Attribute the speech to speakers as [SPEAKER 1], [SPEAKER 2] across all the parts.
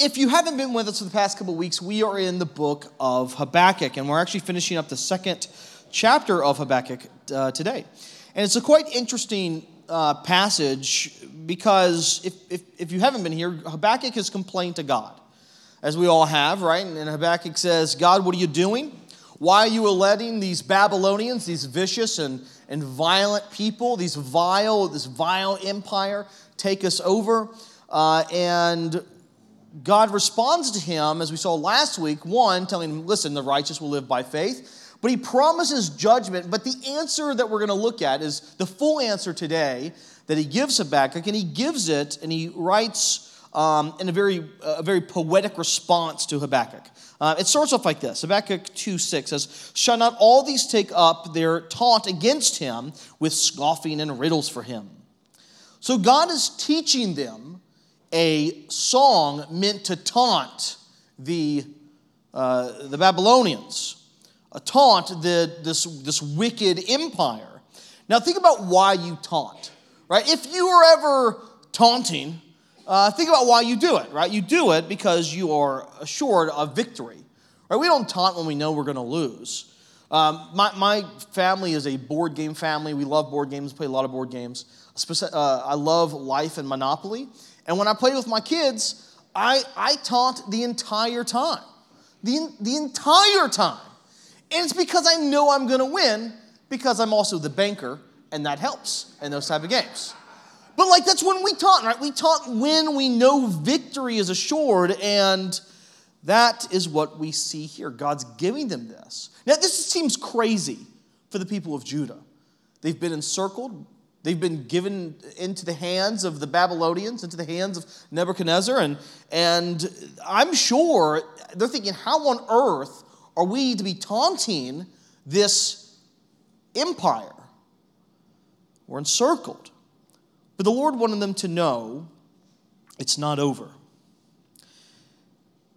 [SPEAKER 1] if you haven't been with us for the past couple weeks, we are in the book of Habakkuk, and we're actually finishing up the second chapter of Habakkuk uh, today. And it's a quite interesting uh, passage because if, if, if you haven't been here, Habakkuk has complained to God, as we all have, right? And Habakkuk says, God, what are you doing? Why are you letting these Babylonians, these vicious and, and violent people, these vile, this vile empire, take us over? Uh, and God responds to him, as we saw last week, one, telling him, listen, the righteous will live by faith. But he promises judgment. But the answer that we're going to look at is the full answer today that he gives Habakkuk, and he gives it, and he writes um, in a very, a very poetic response to Habakkuk. Uh, it starts off like this Habakkuk 2 6 says, Shall not all these take up their taunt against him with scoffing and riddles for him? So God is teaching them a song meant to taunt the, uh, the Babylonians, a taunt the, this, this wicked empire. Now, think about why you taunt, right? If you are ever taunting, uh, think about why you do it, right? You do it because you are assured of victory, right? We don't taunt when we know we're going to lose. Um, my, my family is a board game family. We love board games, play a lot of board games. Uh, I love life and Monopoly. And when I play with my kids, I, I taunt the entire time. The, the entire time. And it's because I know I'm going to win because I'm also the banker, and that helps in those type of games. But like that's when we taunt, right? We taunt when we know victory is assured, and that is what we see here. God's giving them this. Now, this seems crazy for the people of Judah. They've been encircled They've been given into the hands of the Babylonians, into the hands of Nebuchadnezzar. And, and I'm sure they're thinking, how on earth are we to be taunting this empire? We're encircled. But the Lord wanted them to know it's not over.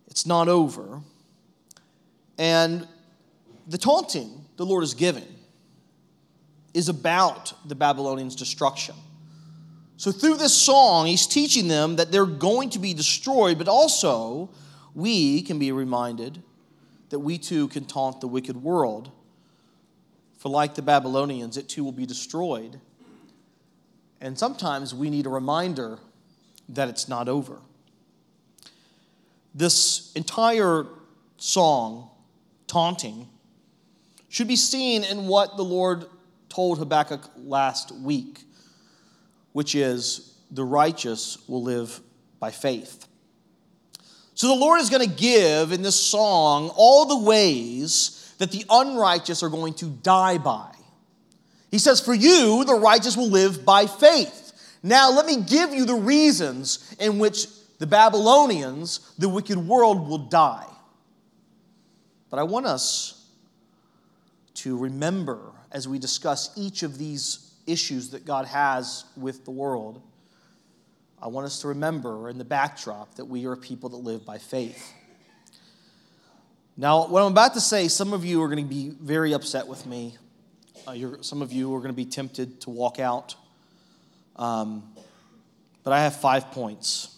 [SPEAKER 1] It's not over. And the taunting the Lord is giving is about the Babylonians' destruction. So, through this song, he's teaching them that they're going to be destroyed, but also we can be reminded that we too can taunt the wicked world. For, like the Babylonians, it too will be destroyed. And sometimes we need a reminder that it's not over. This entire song, taunting, should be seen in what the Lord told Habakkuk last week, which is the righteous will live by faith. So the Lord is going to give in this song all the ways that the unrighteous are going to die by. He says, For you, the righteous will live by faith. Now, let me give you the reasons in which the Babylonians, the wicked world, will die. But I want us to remember as we discuss each of these issues that God has with the world, I want us to remember in the backdrop that we are people that live by faith. Now, what I'm about to say, some of you are going to be very upset with me. Uh, some of you are going to be tempted to walk out. Um, but I have five points.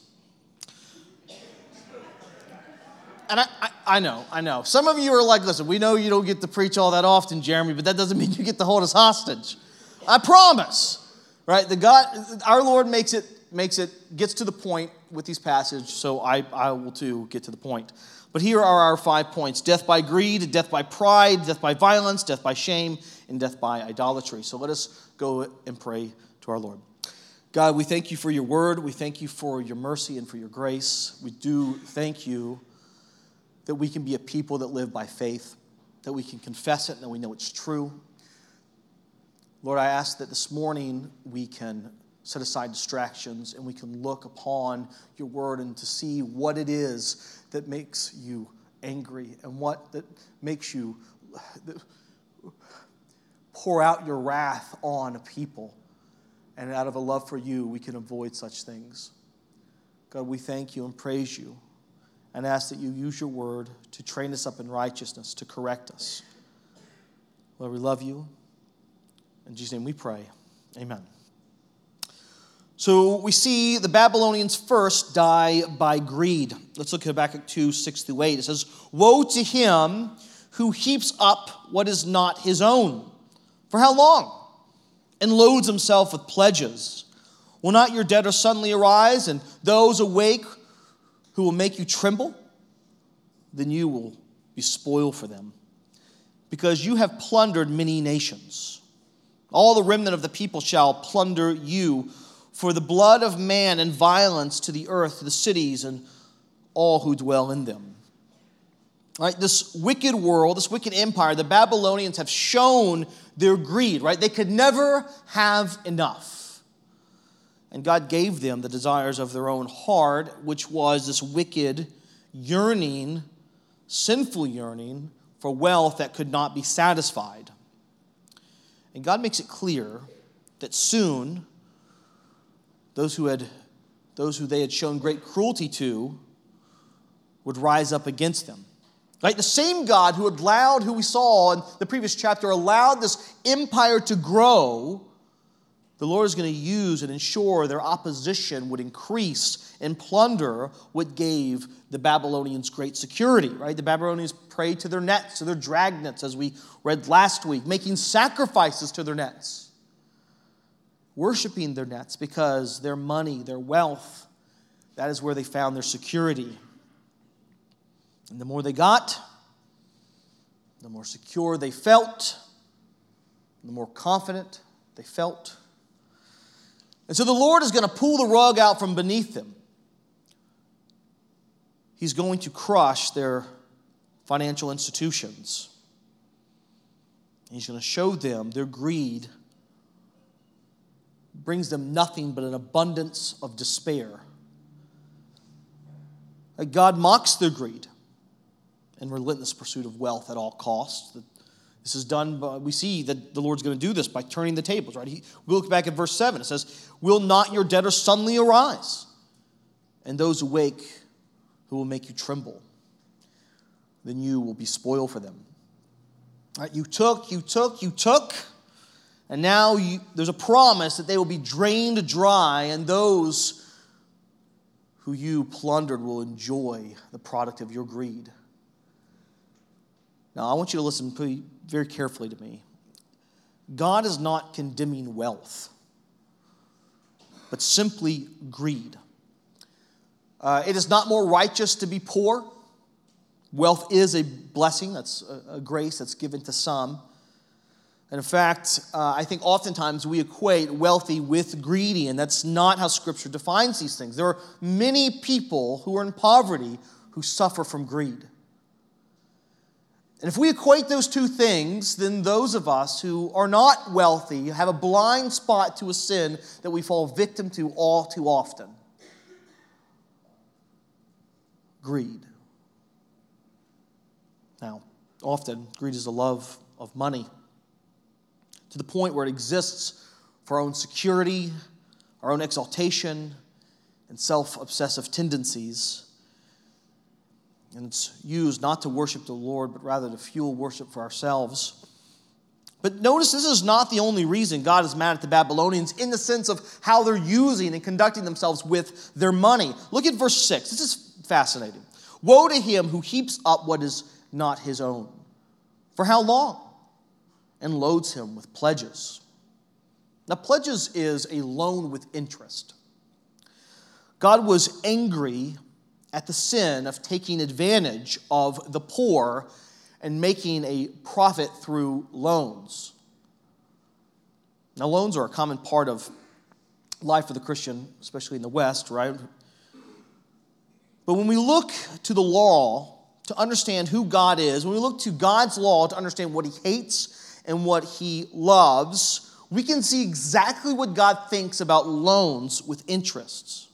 [SPEAKER 1] And I, I, I, know, I know. Some of you are like, listen, we know you don't get to preach all that often, Jeremy, but that doesn't mean you get to hold us hostage. I promise. Right? The God, our Lord makes it, makes it, gets to the point with these passages, so I, I will too get to the point. But here are our five points death by greed, death by pride, death by violence, death by shame, and death by idolatry. So let us go and pray to our Lord. God, we thank you for your word. We thank you for your mercy and for your grace. We do thank you that we can be a people that live by faith, that we can confess it and that we know it's true. Lord, I ask that this morning we can set aside distractions and we can look upon your word and to see what it is that makes you angry and what that makes you pour out your wrath on a people. And out of a love for you, we can avoid such things. God, we thank you and praise you and ask that you use your word to train us up in righteousness, to correct us. Lord, we love you. In Jesus' name we pray. Amen. So we see the Babylonians first die by greed. Let's look at Habakkuk 2 6 through 8. It says, Woe to him who heaps up what is not his own. For how long? And loads himself with pledges. Will not your debtor suddenly arise, and those awake who will make you tremble? Then you will be spoiled for them, because you have plundered many nations. All the remnant of the people shall plunder you for the blood of man and violence to the earth, to the cities, and all who dwell in them. Right, this wicked world, this wicked empire, the Babylonians have shown their greed, right? They could never have enough. And God gave them the desires of their own heart, which was this wicked yearning, sinful yearning for wealth that could not be satisfied. And God makes it clear that soon those who had those who they had shown great cruelty to would rise up against them. Right? The same God who allowed, who we saw in the previous chapter, allowed this empire to grow, the Lord is going to use and ensure their opposition would increase and plunder what gave the Babylonians great security. Right? The Babylonians prayed to their nets, to their dragnets, as we read last week, making sacrifices to their nets worshiping their nets because their money, their wealth, that is where they found their security. And the more they got, the more secure they felt, the more confident they felt. And so the Lord is going to pull the rug out from beneath them. He's going to crush their financial institutions. He's going to show them their greed brings them nothing but an abundance of despair. God mocks their greed and relentless pursuit of wealth at all costs. This is done by, we see that the Lord's going to do this by turning the tables, right? He, we look back at verse 7. It says, Will not your debtor suddenly arise? And those awake who will make you tremble, then you will be spoiled for them. Right? You took, you took, you took and now you, there's a promise that they will be drained dry, and those who you plundered will enjoy the product of your greed. Now, I want you to listen very carefully to me. God is not condemning wealth, but simply greed. Uh, it is not more righteous to be poor. Wealth is a blessing, that's a, a grace that's given to some. And in fact, uh, I think oftentimes we equate wealthy with greedy, and that's not how Scripture defines these things. There are many people who are in poverty who suffer from greed. And if we equate those two things, then those of us who are not wealthy have a blind spot to a sin that we fall victim to all too often greed. Now, often, greed is a love of money to the point where it exists for our own security, our own exaltation, and self obsessive tendencies. And it's used not to worship the Lord, but rather to fuel worship for ourselves. But notice this is not the only reason God is mad at the Babylonians in the sense of how they're using and conducting themselves with their money. Look at verse 6. This is fascinating. Woe to him who heaps up what is not his own. For how long? and loads him with pledges. Now, pledges is a loan with interest. God was angry at the sin of taking advantage of the poor and making a profit through loans. Now, loans are a common part of life for the Christian, especially in the West, right? But when we look to the law to understand who God is, when we look to God's law to understand what He hates and what he loves, we can see exactly what God thinks about loans with interests.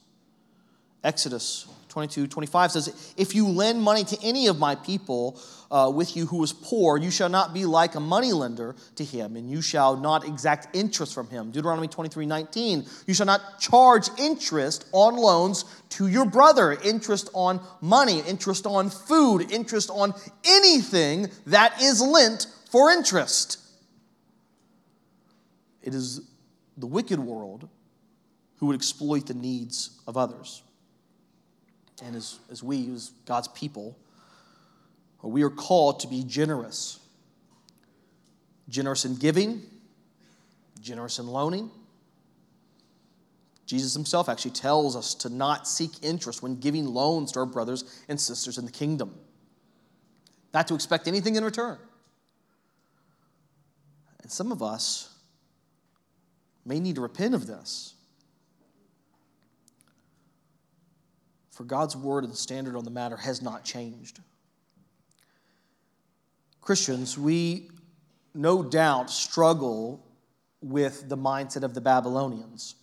[SPEAKER 1] Exodus 22 25 says, If you lend money to any of my people uh, with you who is poor, you shall not be like a moneylender to him, and you shall not exact interest from him. Deuteronomy 23 19, you shall not charge interest on loans to your brother, interest on money, interest on food, interest on anything that is lent for interest. It is the wicked world who would exploit the needs of others. And as, as we, as God's people, we are called to be generous. Generous in giving, generous in loaning. Jesus himself actually tells us to not seek interest when giving loans to our brothers and sisters in the kingdom, not to expect anything in return. And some of us may need to repent of this. For God's word and standard on the matter has not changed. Christians, we no doubt struggle with the mindset of the Babylonians.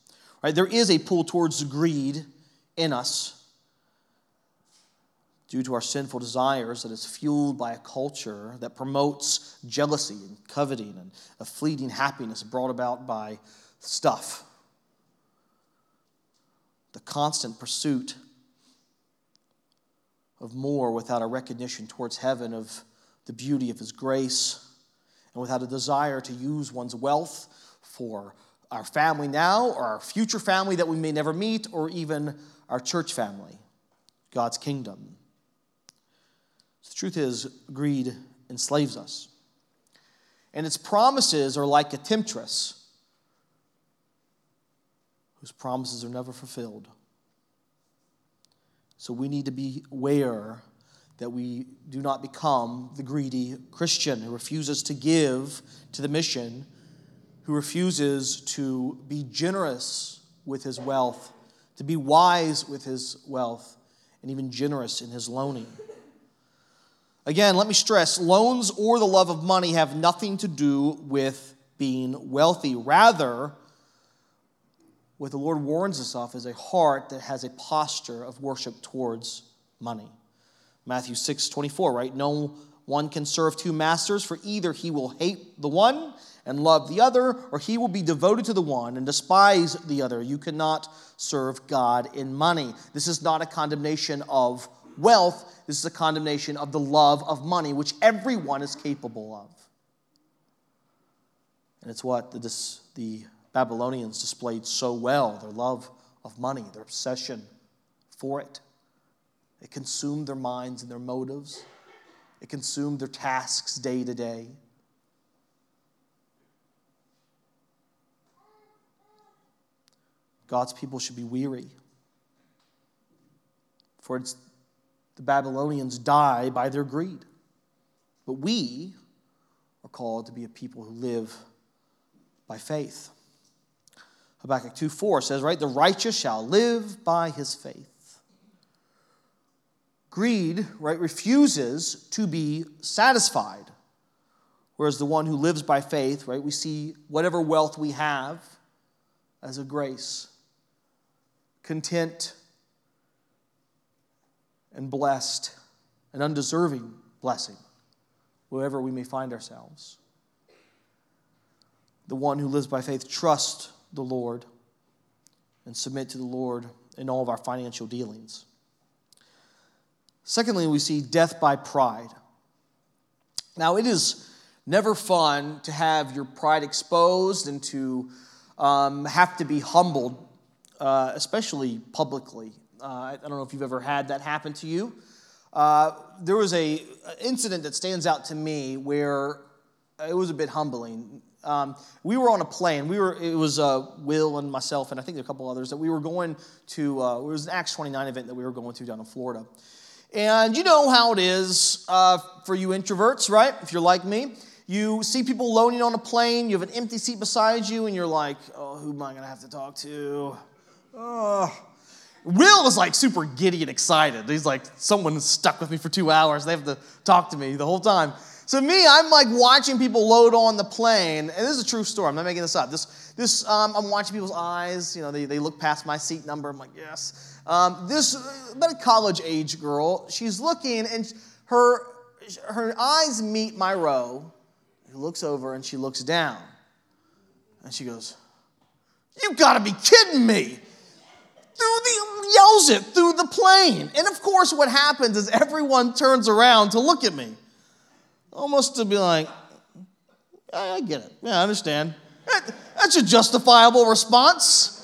[SPEAKER 1] Right? There is a pull towards greed in us due to our sinful desires that is fueled by a culture that promotes jealousy and coveting and a fleeting happiness brought about by stuff. The constant pursuit of more without a recognition towards heaven of the beauty of His grace and without a desire to use one's wealth for our family now or our future family that we may never meet or even our church family, God's kingdom. So the truth is, greed enslaves us. And its promises are like a temptress whose promises are never fulfilled. So we need to be aware that we do not become the greedy Christian who refuses to give to the mission, who refuses to be generous with his wealth, to be wise with his wealth, and even generous in his loaning. Again, let me stress loans or the love of money have nothing to do with being wealthy. Rather, what the Lord warns us of is a heart that has a posture of worship towards money. Matthew 6 24, right? No one can serve two masters, for either he will hate the one and love the other, or he will be devoted to the one and despise the other. You cannot serve God in money. This is not a condemnation of wealth, this is a condemnation of the love of money, which everyone is capable of. And it's what the, the Babylonians displayed so well their love of money, their obsession for it. It consumed their minds and their motives. It consumed their tasks day to day. God's people should be weary. For it's the Babylonians die by their greed. But we are called to be a people who live by faith. Habakkuk 2 4 says, right, the righteous shall live by his faith. Greed, right, refuses to be satisfied. Whereas the one who lives by faith, right, we see whatever wealth we have as a grace, content and blessed, and undeserving blessing, wherever we may find ourselves. The one who lives by faith trusts the Lord and submit to the Lord in all of our financial dealings. Secondly, we see death by pride. Now, it is never fun to have your pride exposed and to um, have to be humbled, uh, especially publicly. Uh, I don't know if you've ever had that happen to you. Uh, there was a incident that stands out to me where it was a bit humbling. Um, we were on a plane. We were. It was uh, Will and myself, and I think a couple others that we were going to. Uh, it was an Acts 29 event that we were going to down in Florida. And you know how it is uh, for you introverts, right? If you're like me, you see people loaning on a plane, you have an empty seat beside you, and you're like, oh, who am I going to have to talk to? Oh. Will is like super giddy and excited. He's like, someone stuck with me for two hours. They have to talk to me the whole time. So me, I'm like watching people load on the plane, and this is a true story. I'm not making this up. This, this, um, I'm watching people's eyes. You know, they, they look past my seat number. I'm like, yes. Um, this about a college age girl, she's looking and her, her eyes meet my row. She looks over and she looks down. And she goes, You gotta be kidding me! Through the yells it through the plane. And of course, what happens is everyone turns around to look at me. Almost to be like, I get it. Yeah, I understand. That's a justifiable response.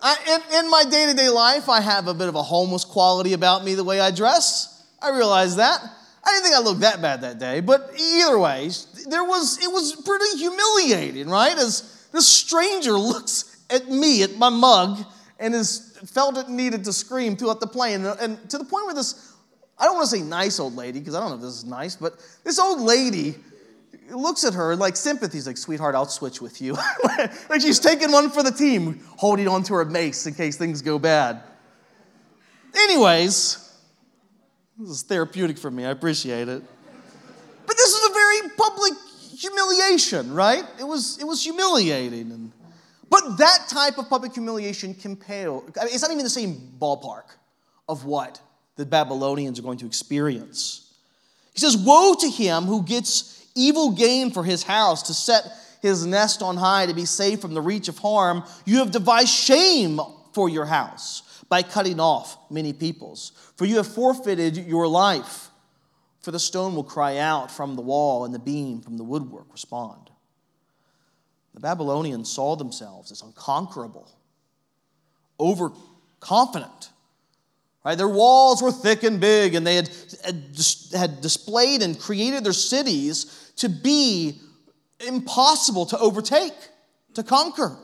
[SPEAKER 1] I, in, in my day to day life, I have a bit of a homeless quality about me the way I dress. I realize that. I didn't think I looked that bad that day, but either way, there was, it was pretty humiliating, right? As this stranger looks at me, at my mug, and is, felt it needed to scream throughout the plane. And, and to the point where this, I don't want to say nice old lady, because I don't know if this is nice, but this old lady looks at her like sympathy. He's like, sweetheart, I'll switch with you. like she's taking one for the team, holding onto her mace in case things go bad. Anyways, this is therapeutic for me. I appreciate it. But this is a very public humiliation, right? It was, it was humiliating. And, but that type of public humiliation can pale. I mean, it's not even the same ballpark of what the Babylonians are going to experience. He says, Woe to him who gets evil gain for his house, to set his nest on high, to be safe from the reach of harm. You have devised shame for your house by cutting off many peoples. For you have forfeited your life. For the stone will cry out from the wall, and the beam from the woodwork respond. The Babylonians saw themselves as unconquerable, overconfident. Right? Their walls were thick and big, and they had, had displayed and created their cities to be impossible to overtake, to conquer.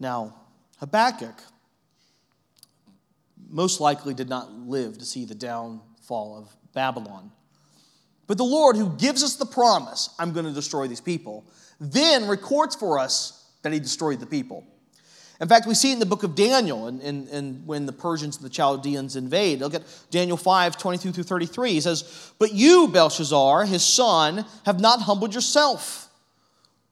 [SPEAKER 1] Now, Habakkuk most likely did not live to see the downfall of Babylon. But the Lord, who gives us the promise, I'm going to destroy these people, then records for us that he destroyed the people. In fact, we see it in the book of Daniel and, and, and when the Persians and the Chaldeans invade. Look at Daniel 5 22 through 33. He says, But you, Belshazzar, his son, have not humbled yourself.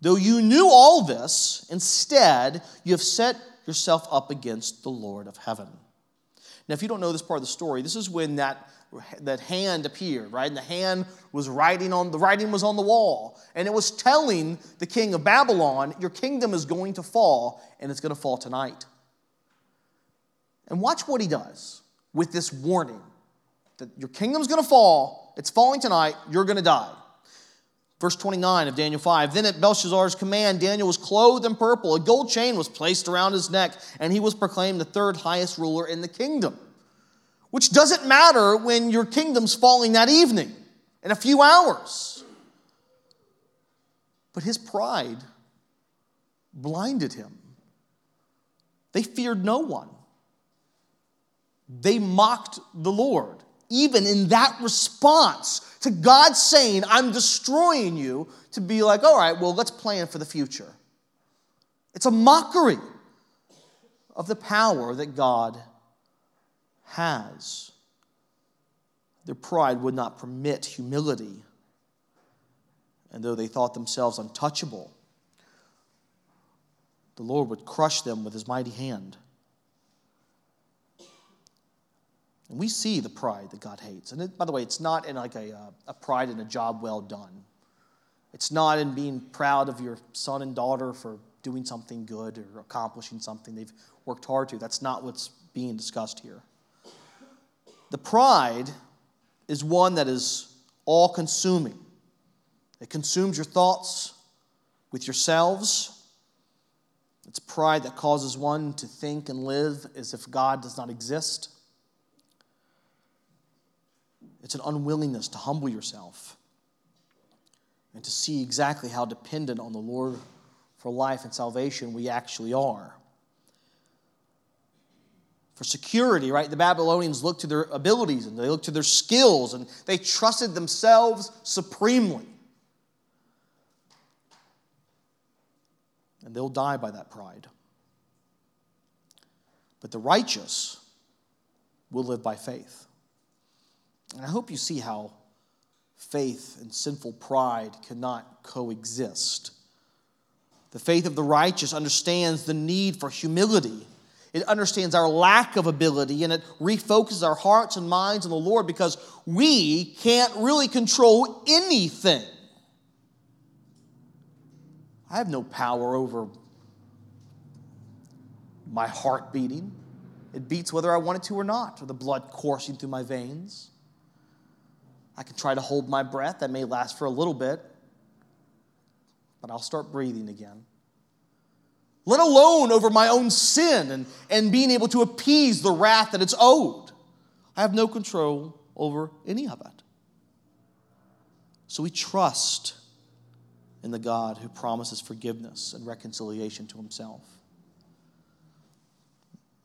[SPEAKER 1] Though you knew all this, instead, you have set yourself up against the Lord of heaven. Now, if you don't know this part of the story, this is when that that hand appeared, right? And the hand was writing on the writing was on the wall, and it was telling the king of Babylon, "Your kingdom is going to fall, and it's going to fall tonight." And watch what he does with this warning that your kingdom's going to fall. It's falling tonight. You're going to die. Verse 29 of Daniel 5 Then at Belshazzar's command, Daniel was clothed in purple. A gold chain was placed around his neck, and he was proclaimed the third highest ruler in the kingdom which doesn't matter when your kingdom's falling that evening in a few hours. But his pride blinded him. They feared no one. They mocked the Lord. Even in that response to God saying, I'm destroying you, to be like, all right, well, let's plan for the future. It's a mockery of the power that God has. Their pride would not permit humility. And though they thought themselves untouchable, the Lord would crush them with his mighty hand. And we see the pride that God hates. And it, by the way, it's not in like a, uh, a pride in a job well done. It's not in being proud of your son and daughter for doing something good or accomplishing something they've worked hard to. That's not what's being discussed here. The pride is one that is all consuming, it consumes your thoughts with yourselves. It's pride that causes one to think and live as if God does not exist. It's an unwillingness to humble yourself and to see exactly how dependent on the Lord for life and salvation we actually are for security, right? The Babylonians looked to their abilities and they looked to their skills and they trusted themselves supremely. And they'll die by that pride. But the righteous will live by faith. And I hope you see how faith and sinful pride cannot coexist. The faith of the righteous understands the need for humility it understands our lack of ability and it refocuses our hearts and minds on the Lord because we can't really control anything. I have no power over my heart beating. It beats whether I want it to or not, or the blood coursing through my veins. I can try to hold my breath. That may last for a little bit, but I'll start breathing again. Let alone over my own sin and, and being able to appease the wrath that it's owed. I have no control over any of it. So we trust in the God who promises forgiveness and reconciliation to himself.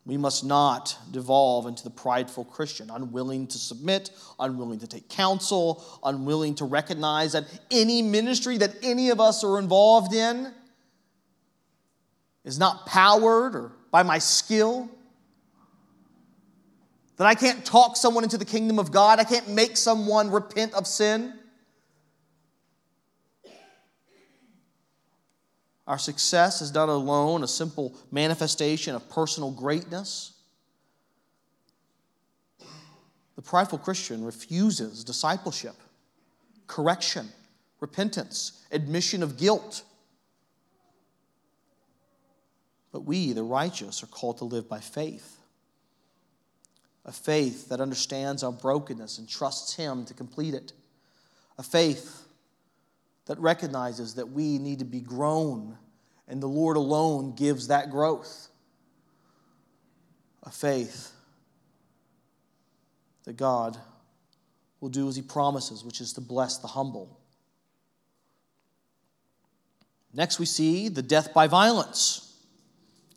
[SPEAKER 1] We must not devolve into the prideful Christian, unwilling to submit, unwilling to take counsel, unwilling to recognize that any ministry that any of us are involved in is not powered or by my skill. That I can't talk someone into the kingdom of God, I can't make someone repent of sin. Our success is not alone a simple manifestation of personal greatness. The prideful Christian refuses discipleship, correction, repentance, admission of guilt. But we, the righteous, are called to live by faith. A faith that understands our brokenness and trusts Him to complete it. A faith that recognizes that we need to be grown, and the Lord alone gives that growth. A faith that God will do as He promises, which is to bless the humble. Next, we see the death by violence.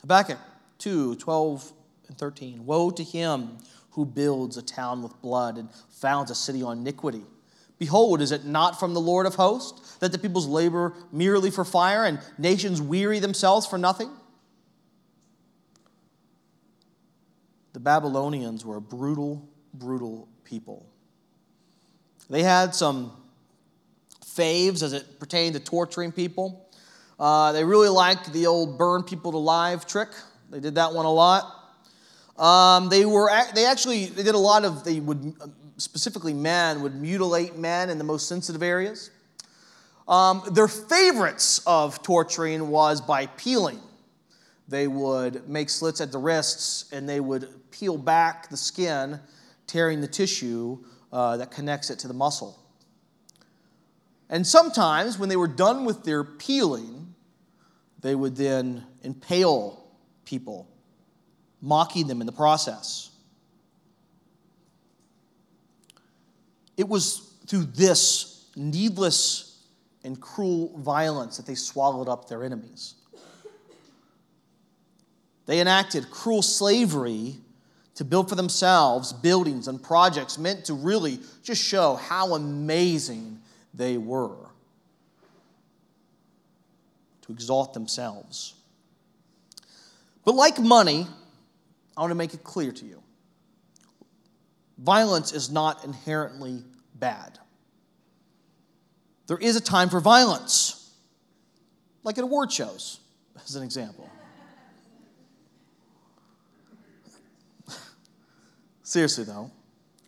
[SPEAKER 1] Habakkuk 2 12 and 13. Woe to him who builds a town with blood and founds a city on iniquity. Behold, is it not from the Lord of hosts that the peoples labor merely for fire and nations weary themselves for nothing? The Babylonians were a brutal, brutal people. They had some faves as it pertained to torturing people. Uh, they really liked the old burn people to live trick. They did that one a lot. Um, they were they actually they did a lot of they would specifically men, would mutilate men in the most sensitive areas. Um, their favorites of torturing was by peeling. They would make slits at the wrists and they would peel back the skin, tearing the tissue uh, that connects it to the muscle. And sometimes, when they were done with their peeling, they would then impale people, mocking them in the process. It was through this needless and cruel violence that they swallowed up their enemies. They enacted cruel slavery to build for themselves buildings and projects meant to really just show how amazing they were, exalt themselves. But like money, I want to make it clear to you violence is not inherently bad. There is a time for violence, like at award shows, as an example. Seriously, though,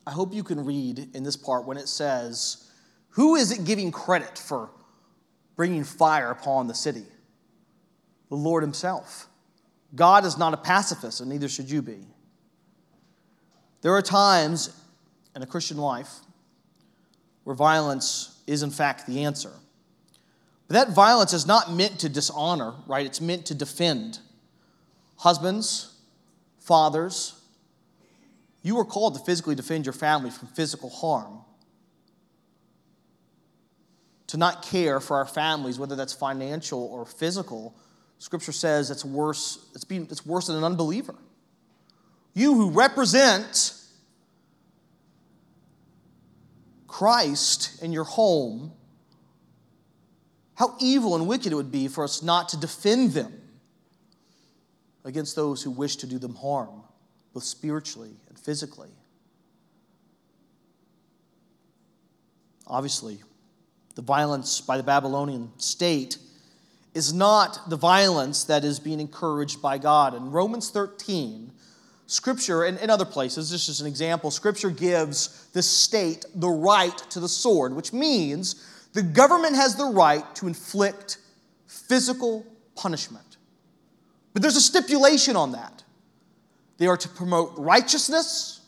[SPEAKER 1] I hope you can read in this part when it says, Who is it giving credit for bringing fire upon the city? The Lord Himself. God is not a pacifist, and neither should you be. There are times in a Christian life where violence is, in fact, the answer. But that violence is not meant to dishonor, right? It's meant to defend. Husbands, fathers, you are called to physically defend your family from physical harm. To not care for our families, whether that's financial or physical, Scripture says it's worse, it's, being, it's worse than an unbeliever. You who represent Christ in your home, how evil and wicked it would be for us not to defend them against those who wish to do them harm, both spiritually and physically. Obviously, the violence by the Babylonian state is not the violence that is being encouraged by God. In Romans 13, Scripture, and in other places, this is an example, Scripture gives the state the right to the sword, which means the government has the right to inflict physical punishment. But there's a stipulation on that. They are to promote righteousness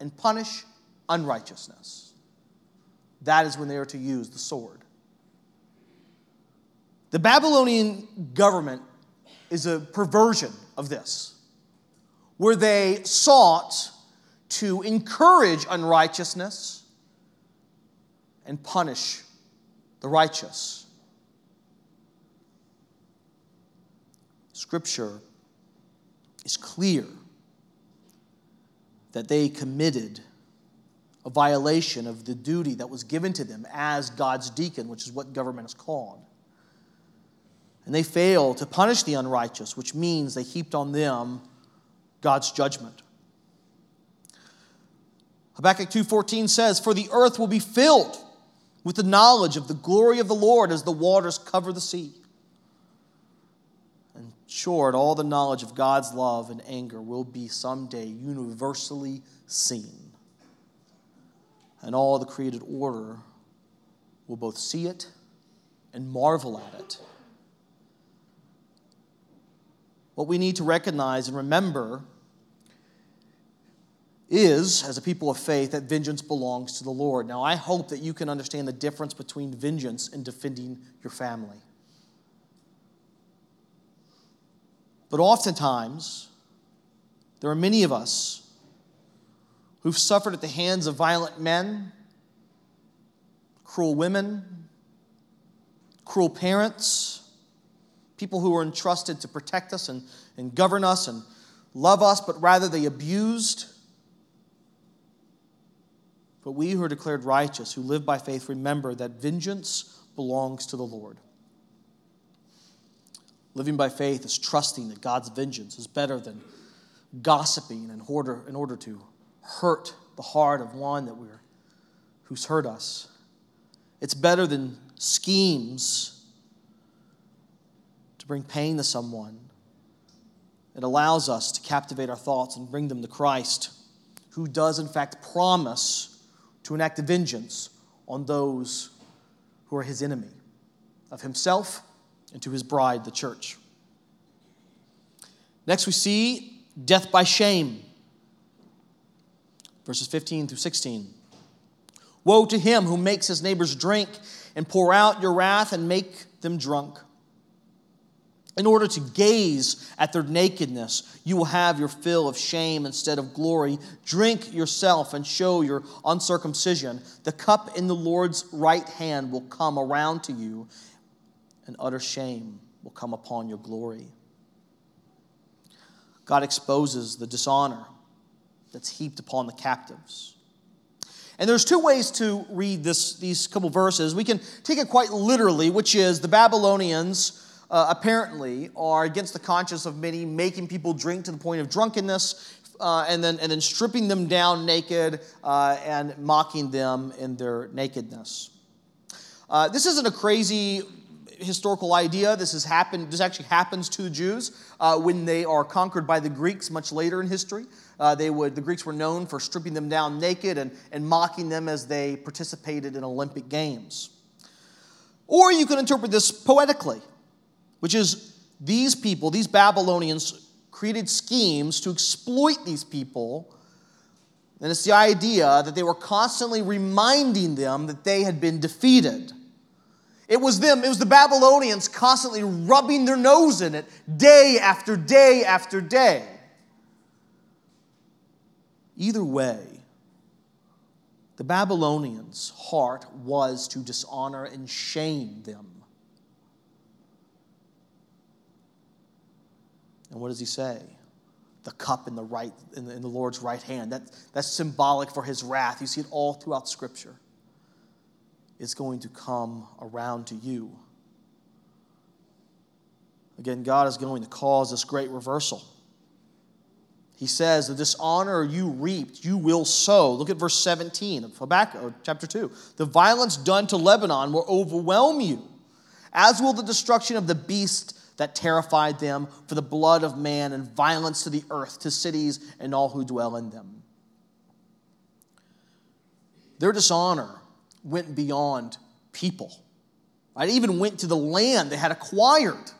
[SPEAKER 1] and punish unrighteousness. That is when they are to use the sword. The Babylonian government is a perversion of this, where they sought to encourage unrighteousness and punish the righteous. Scripture is clear that they committed a violation of the duty that was given to them as God's deacon, which is what government is called. And they failed to punish the unrighteous, which means they heaped on them God's judgment. Habakkuk 2:14 says, "For the earth will be filled with the knowledge of the glory of the Lord as the waters cover the sea." And short, all the knowledge of God's love and anger will be someday universally seen. And all the created order will both see it and marvel at it. What we need to recognize and remember is, as a people of faith, that vengeance belongs to the Lord. Now, I hope that you can understand the difference between vengeance and defending your family. But oftentimes, there are many of us who've suffered at the hands of violent men, cruel women, cruel parents, people who were entrusted to protect us and, and govern us and love us, but rather they abused but we who are declared righteous, who live by faith, remember that vengeance belongs to the Lord. Living by faith is trusting that God's vengeance is better than gossiping in order, in order to hurt the heart of one that we're, who's hurt us. It's better than schemes to bring pain to someone. It allows us to captivate our thoughts and bring them to Christ, who does, in fact, promise to enact vengeance on those who are his enemy, of himself and to his bride, the church. Next, we see death by shame. Verses 15 through 16. Woe to him who makes his neighbors drink and pour out your wrath and make them drunk in order to gaze at their nakedness, you will have your fill of shame instead of glory. Drink yourself and show your uncircumcision. The cup in the Lord's right hand will come around to you, and utter shame will come upon your glory. God exposes the dishonor that's heaped upon the captives. And there's two ways to read this, these couple verses. We can take it quite literally, which is the Babylonians uh, apparently are against the conscience of many, making people drink to the point of drunkenness, uh, and, then, and then stripping them down naked uh, and mocking them in their nakedness. Uh, this isn't a crazy historical idea. This has happened. This actually happens to the Jews uh, when they are conquered by the Greeks much later in history. Uh, they would, the Greeks were known for stripping them down naked and, and mocking them as they participated in Olympic Games. Or you can interpret this poetically which is these people, these Babylonians, created schemes to exploit these people. And it's the idea that they were constantly reminding them that they had been defeated. It was them, it was the Babylonians constantly rubbing their nose in it day after day after day. Either way, the Babylonians' heart was to dishonor and shame them. And what does he say? The cup in the right in the, in the Lord's right hand. That, that's symbolic for his wrath. You see it all throughout Scripture. It's going to come around to you. Again, God is going to cause this great reversal. He says, The dishonor you reaped, you will sow. Look at verse 17 of Habakkuk, chapter 2. The violence done to Lebanon will overwhelm you, as will the destruction of the beast that terrified them, for the blood of man and violence to the earth, to cities and all who dwell in them. Their dishonor went beyond people. It even went to the land they had acquired.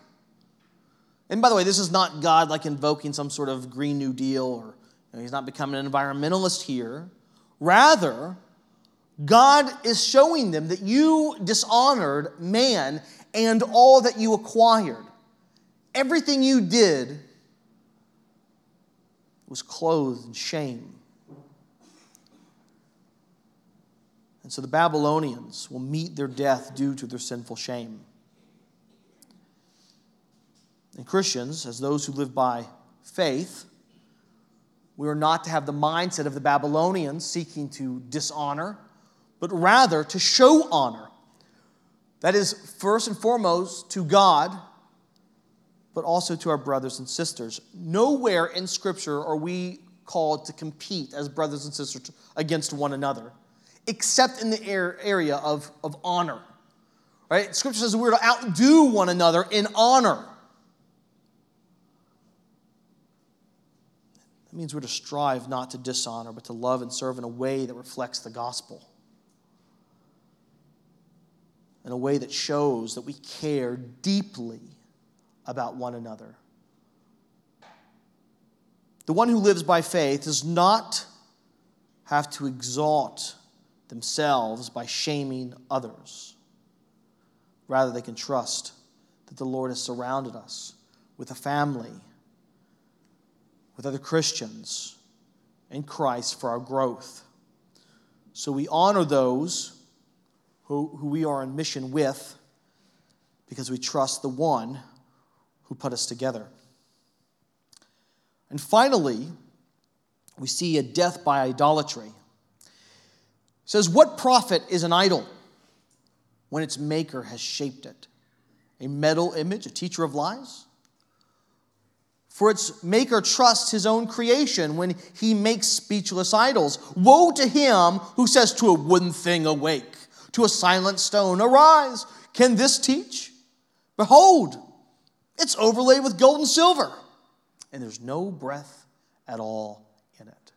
[SPEAKER 1] And by the way, this is not God like invoking some sort of Green New Deal or you know, he's not becoming an environmentalist here. Rather, God is showing them that you dishonored man and all that you acquired everything you did was clothed in shame. And so the Babylonians will meet their death due to their sinful shame. And Christians, as those who live by faith, we are not to have the mindset of the Babylonians seeking to dishonor, but rather to show honor. That is, first and foremost, to God, but also to our brothers and sisters. Nowhere in Scripture are we called to compete as brothers and sisters against one another, except in the area of, of honor. Right? Scripture says we're to outdo one another in honor. That means we're to strive not to dishonor, but to love and serve in a way that reflects the gospel. In a way that shows that we care deeply about one another. The one who lives by faith does not have to exalt themselves by shaming others. Rather, they can trust that the Lord has surrounded us with a family with other Christians in Christ for our growth. So we honor those who, who we are in mission with because we trust the one who put us together. And finally, we see a death by idolatry. It says, What profit is an idol when its maker has shaped it? A metal image, a teacher of lies? For its maker trusts his own creation when he makes speechless idols. Woe to him who says to a wooden thing, Awake, to a silent stone, Arise. Can this teach? Behold, it's overlaid with gold and silver, and there's no breath at all in it.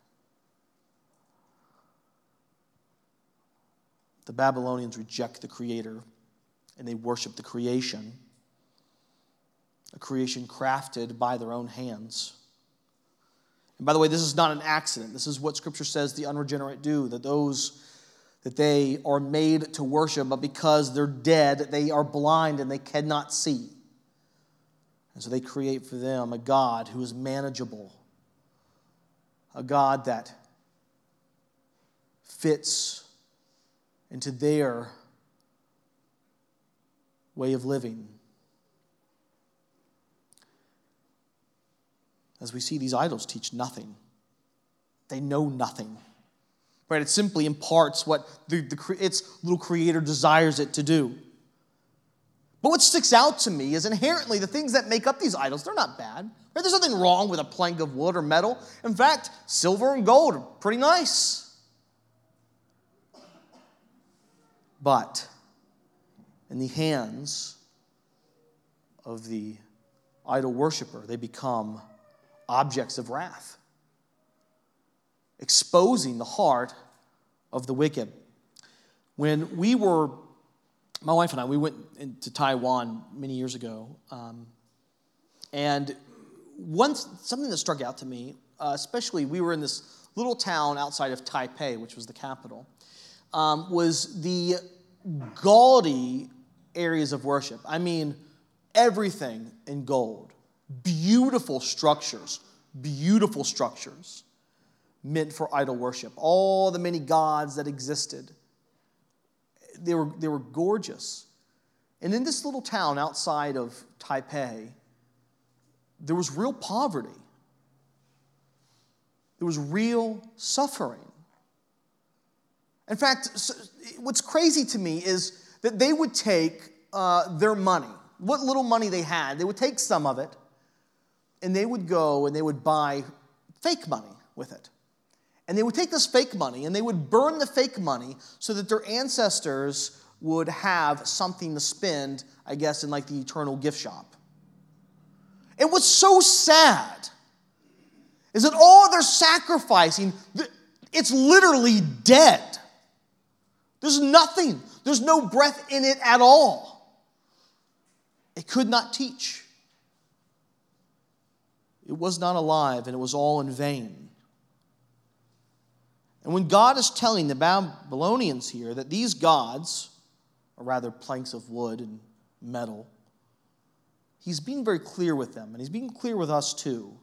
[SPEAKER 1] The Babylonians reject the Creator and they worship the creation a creation crafted by their own hands. And by the way, this is not an accident. This is what Scripture says the unregenerate do, that those that they are made to worship, but because they're dead, they are blind and they cannot see. And so they create for them a God who is manageable, a God that fits into their way of living. as we see these idols teach nothing. They know nothing. Right? It simply imparts what the, the, its little creator desires it to do. But what sticks out to me is inherently the things that make up these idols, they're not bad. Right? There's nothing wrong with a plank of wood or metal. In fact, silver and gold are pretty nice. But in the hands of the idol worshiper, they become objects of wrath, exposing the heart of the wicked. When we were, my wife and I, we went to Taiwan many years ago, um, and once something that struck out to me, uh, especially we were in this little town outside of Taipei, which was the capital, um, was the gaudy areas of worship. I mean, everything in gold beautiful structures, beautiful structures meant for idol worship. All the many gods that existed, they were, they were gorgeous. And in this little town outside of Taipei, there was real poverty. There was real suffering. In fact, what's crazy to me is that they would take uh, their money, what little money they had, they would take some of it, and they would go and they would buy fake money with it. And they would take this fake money and they would burn the fake money so that their ancestors would have something to spend, I guess, in like the eternal gift shop. And what's so sad is that all they're sacrificing, it's literally dead. There's nothing, there's no breath in it at all. It could not teach. It was not alive and it was all in vain. And when God is telling the Babylonians here that these gods, or rather planks of wood and metal, he's being very clear with them, and he's being clear with us too.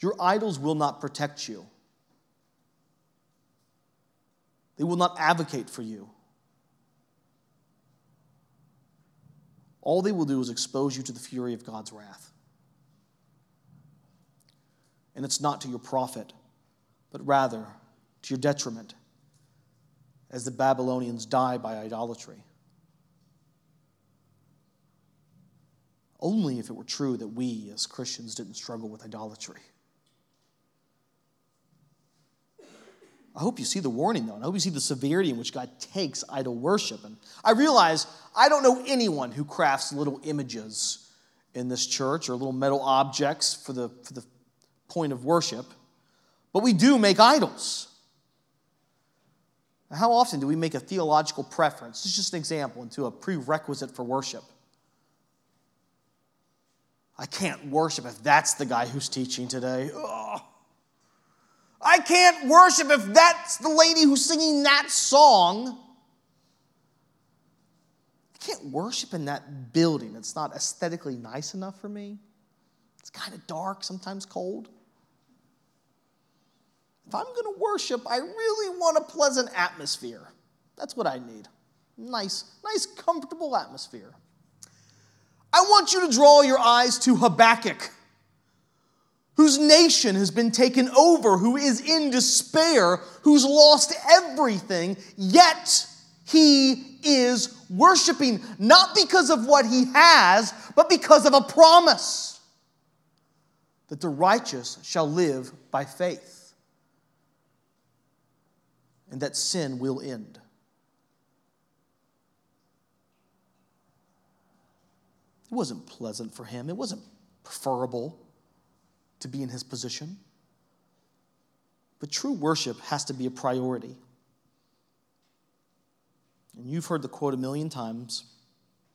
[SPEAKER 1] Your idols will not protect you, they will not advocate for you. All they will do is expose you to the fury of God's wrath. And it's not to your profit, but rather to your detriment, as the Babylonians die by idolatry. Only if it were true that we as Christians didn't struggle with idolatry. I hope you see the warning, though, and I hope you see the severity in which God takes idol worship. And I realize I don't know anyone who crafts little images in this church or little metal objects for the, for the point of worship, but we do make idols. How often do we make a theological preference? This is just an example into a prerequisite for worship. I can't worship if that's the guy who's teaching today. Ugh. I can't worship if that's the lady who's singing that song. I can't worship in that building. It's not aesthetically nice enough for me. It's kind of dark, sometimes cold. If I'm going to worship, I really want a pleasant atmosphere. That's what I need. Nice, nice, comfortable atmosphere. I want you to draw your eyes to Habakkuk whose nation has been taken over, who is in despair, who's lost everything, yet he is worshiping, not because of what he has, but because of a promise that the righteous shall live by faith and that sin will end. It wasn't pleasant for him, it wasn't preferable to be in his position. But true worship has to be a priority. And you've heard the quote a million times,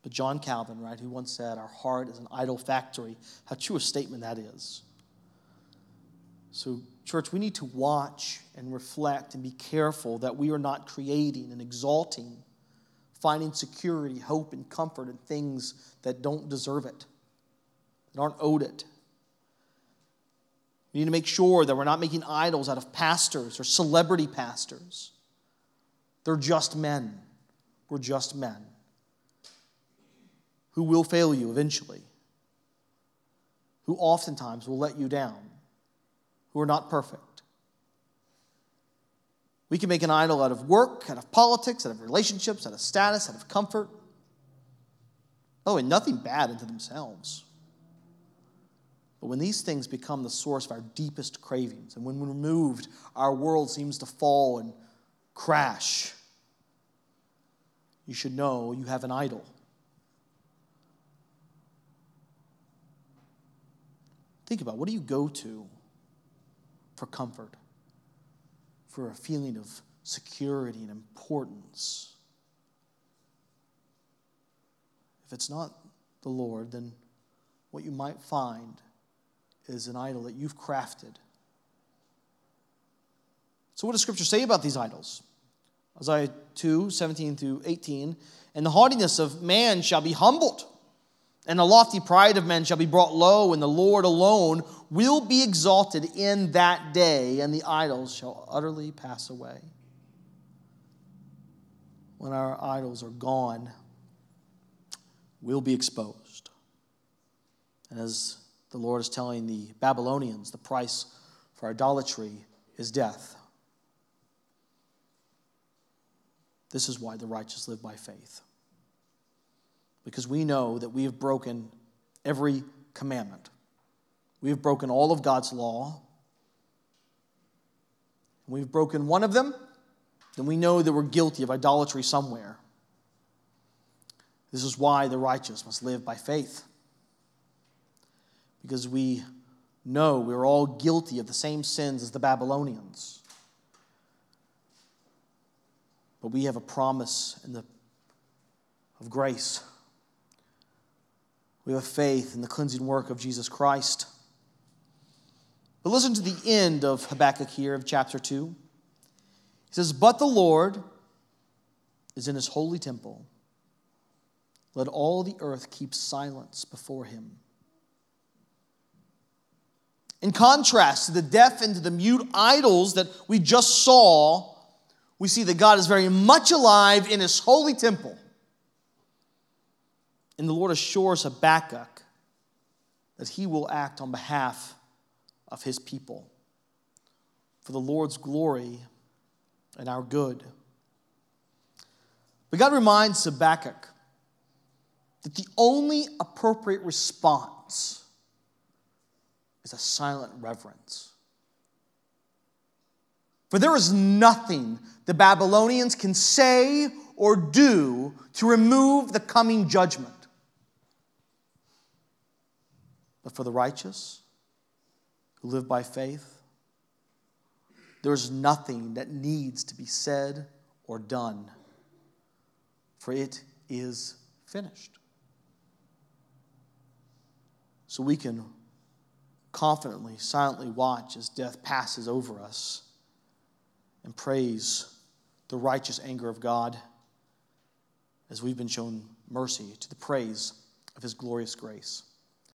[SPEAKER 1] but John Calvin, right, who once said, Our heart is an idol factory. How true a statement that is. So, church, we need to watch and reflect and be careful that we are not creating and exalting, finding security, hope, and comfort in things that don't deserve it, that aren't owed it. We need to make sure that we're not making idols out of pastors or celebrity pastors. They're just men. We're just men who will fail you eventually, who oftentimes will let you down, who are not perfect. We can make an idol out of work, out of politics, out of relationships, out of status, out of comfort. Oh, and nothing bad into themselves. But when these things become the source of our deepest cravings, and when we're removed, our world seems to fall and crash, you should know you have an idol. Think about what do you go to for comfort, for a feeling of security and importance? If it's not the Lord, then what you might find is an idol that you've crafted. So, what does Scripture say about these idols? Isaiah 2 17 through 18. And the haughtiness of man shall be humbled, and the lofty pride of men shall be brought low, and the Lord alone will be exalted in that day, and the idols shall utterly pass away. When our idols are gone, we'll be exposed. And as the Lord is telling the Babylonians the price for idolatry is death. This is why the righteous live by faith. Because we know that we have broken every commandment. We have broken all of God's law. We've broken one of them, then we know that we're guilty of idolatry somewhere. This is why the righteous must live by faith because we know we're all guilty of the same sins as the Babylonians. But we have a promise in the, of grace. We have faith in the cleansing work of Jesus Christ. But listen to the end of Habakkuk here of chapter 2. He says, But the Lord is in his holy temple. let all the earth keep silence before him. In contrast to the deaf and to the mute idols that we just saw, we see that God is very much alive in his holy temple. And the Lord assures Habakkuk that he will act on behalf of his people for the Lord's glory and our good. But God reminds Habakkuk that the only appropriate response is a silent reverence. For there is nothing the Babylonians can say or do to remove the coming judgment. But for the righteous who live by faith, there is nothing that needs to be said or done, for it is finished. So we can confidently, silently watch as death passes over us and praise the righteous anger of God as we've been shown mercy to the praise of his glorious grace.